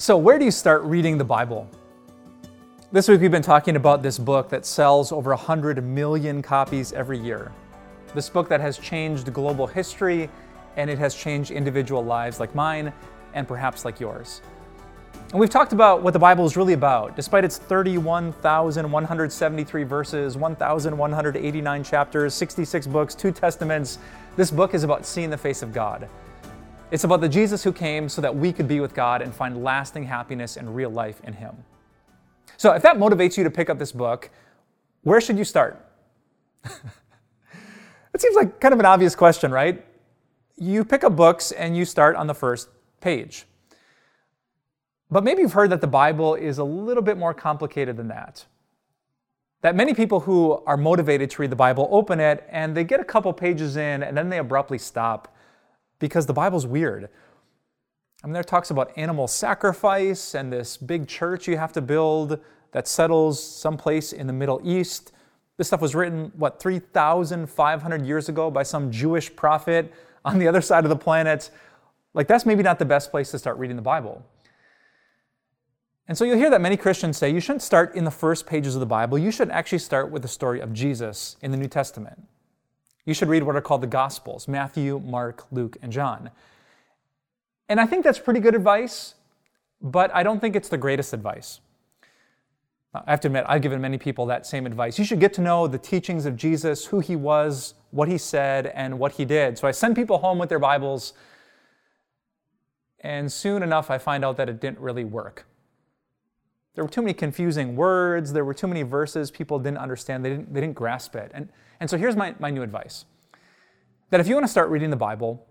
So, where do you start reading the Bible? This week we've been talking about this book that sells over 100 million copies every year. This book that has changed global history and it has changed individual lives like mine and perhaps like yours. And we've talked about what the Bible is really about. Despite its 31,173 verses, 1,189 chapters, 66 books, two testaments, this book is about seeing the face of God. It's about the Jesus who came so that we could be with God and find lasting happiness and real life in Him. So, if that motivates you to pick up this book, where should you start? it seems like kind of an obvious question, right? You pick up books and you start on the first page. But maybe you've heard that the Bible is a little bit more complicated than that. That many people who are motivated to read the Bible open it and they get a couple pages in and then they abruptly stop because the Bible's weird. I mean, there talks about animal sacrifice and this big church you have to build that settles someplace in the Middle East. This stuff was written, what, 3,500 years ago by some Jewish prophet on the other side of the planet. Like, that's maybe not the best place to start reading the Bible. And so you'll hear that many Christians say you shouldn't start in the first pages of the Bible. You should actually start with the story of Jesus in the New Testament. You should read what are called the Gospels Matthew, Mark, Luke, and John. And I think that's pretty good advice, but I don't think it's the greatest advice. I have to admit, I've given many people that same advice. You should get to know the teachings of Jesus, who he was, what he said, and what he did. So I send people home with their Bibles, and soon enough, I find out that it didn't really work. There were too many confusing words, there were too many verses people didn't understand, they didn't, they didn't grasp it. And and so here's my, my new advice that if you want to start reading the Bible,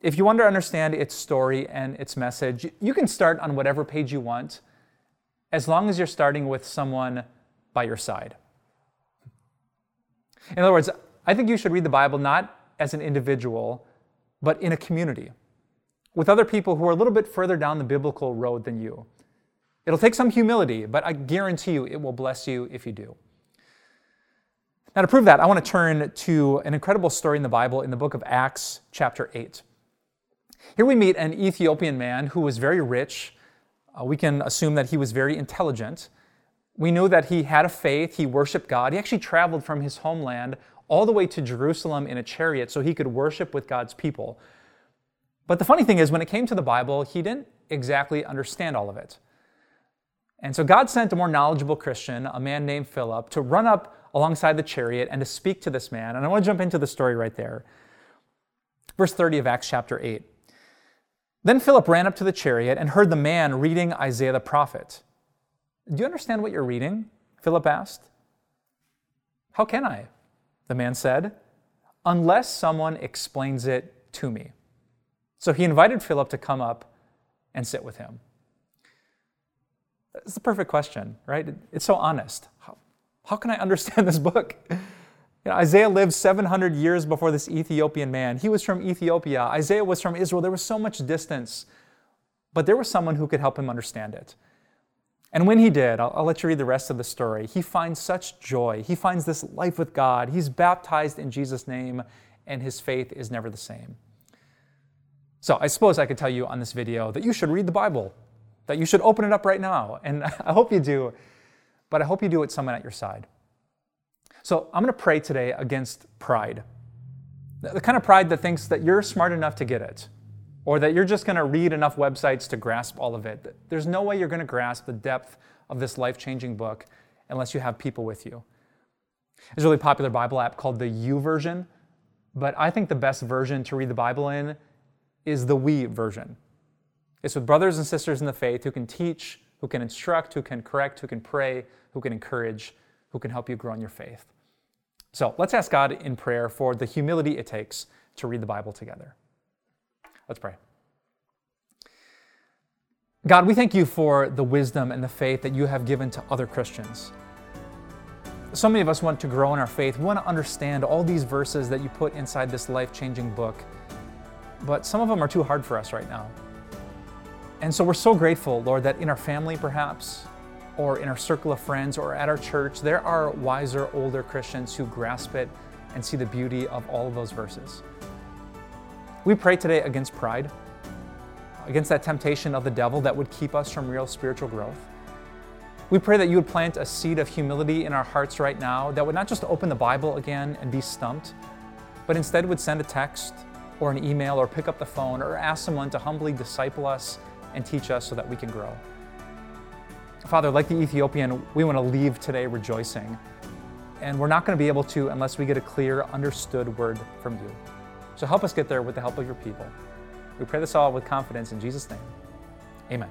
if you want to understand its story and its message, you can start on whatever page you want as long as you're starting with someone by your side. In other words, I think you should read the Bible not as an individual, but in a community with other people who are a little bit further down the biblical road than you. It'll take some humility, but I guarantee you it will bless you if you do. Now, to prove that, I want to turn to an incredible story in the Bible in the book of Acts, chapter 8. Here we meet an Ethiopian man who was very rich. Uh, we can assume that he was very intelligent. We know that he had a faith, he worshiped God. He actually traveled from his homeland all the way to Jerusalem in a chariot so he could worship with God's people. But the funny thing is, when it came to the Bible, he didn't exactly understand all of it. And so God sent a more knowledgeable Christian, a man named Philip, to run up alongside the chariot and to speak to this man. And I want to jump into the story right there. Verse 30 of Acts chapter 8. Then Philip ran up to the chariot and heard the man reading Isaiah the prophet. Do you understand what you're reading? Philip asked. How can I? The man said, unless someone explains it to me. So he invited Philip to come up and sit with him. It's the perfect question, right? It's so honest. How, how can I understand this book? You know, Isaiah lived 700 years before this Ethiopian man. He was from Ethiopia. Isaiah was from Israel. There was so much distance, but there was someone who could help him understand it. And when he did, I'll, I'll, let you read the rest of the story. He finds such joy. He finds this life with God. He's baptized in Jesus' name, and his faith is never the same. So I suppose I could tell you on this video that you should read the Bible, that you should open it up right now. And I hope you do but I hope you do it with someone at your side. So I'm going to pray today against pride. The kind of pride that thinks that you're smart enough to get it, or that you're just going to read enough websites to grasp all of it. There's no way you're going to grasp the depth of this life changing book unless you have people with you. There's a really popular Bible app called the YouVersion, but I think the best version to read the Bible in is the We version. It's with brothers and sisters in the faith who can teach, who can instruct, who can correct, who can pray, who can encourage, who can help you grow in your faith. So let's ask God in prayer for the humility it takes to read the Bible together. Let's pray. God, we thank you for the wisdom and the faith that you have given to other Christians. So many of us want to grow in our faith. We want to understand all these verses that you put inside this life changing book, but some of them are too hard for us right now. And so we're so grateful, Lord, that in our family, perhaps, or in our circle of friends, or at our church, there are wiser, older Christians who grasp it and see the beauty of all of those verses. We pray today against pride against that temptation of the devil that would keep us from real spiritual growth. We pray that you would plant a seed of humility in our hearts right now that would not just open the Bible again and be stumped, but instead would send a text or an email or pick up the phone or ask someone to humbly disciple us and teach us so that we can grow. Father, like the Ethiopian, we want to leave today rejoicing. And we're not going to be able to unless we get a clear, understood word from you. So help us get there with the help of your people. We pray this all with confidence in Jesus' name. Amen.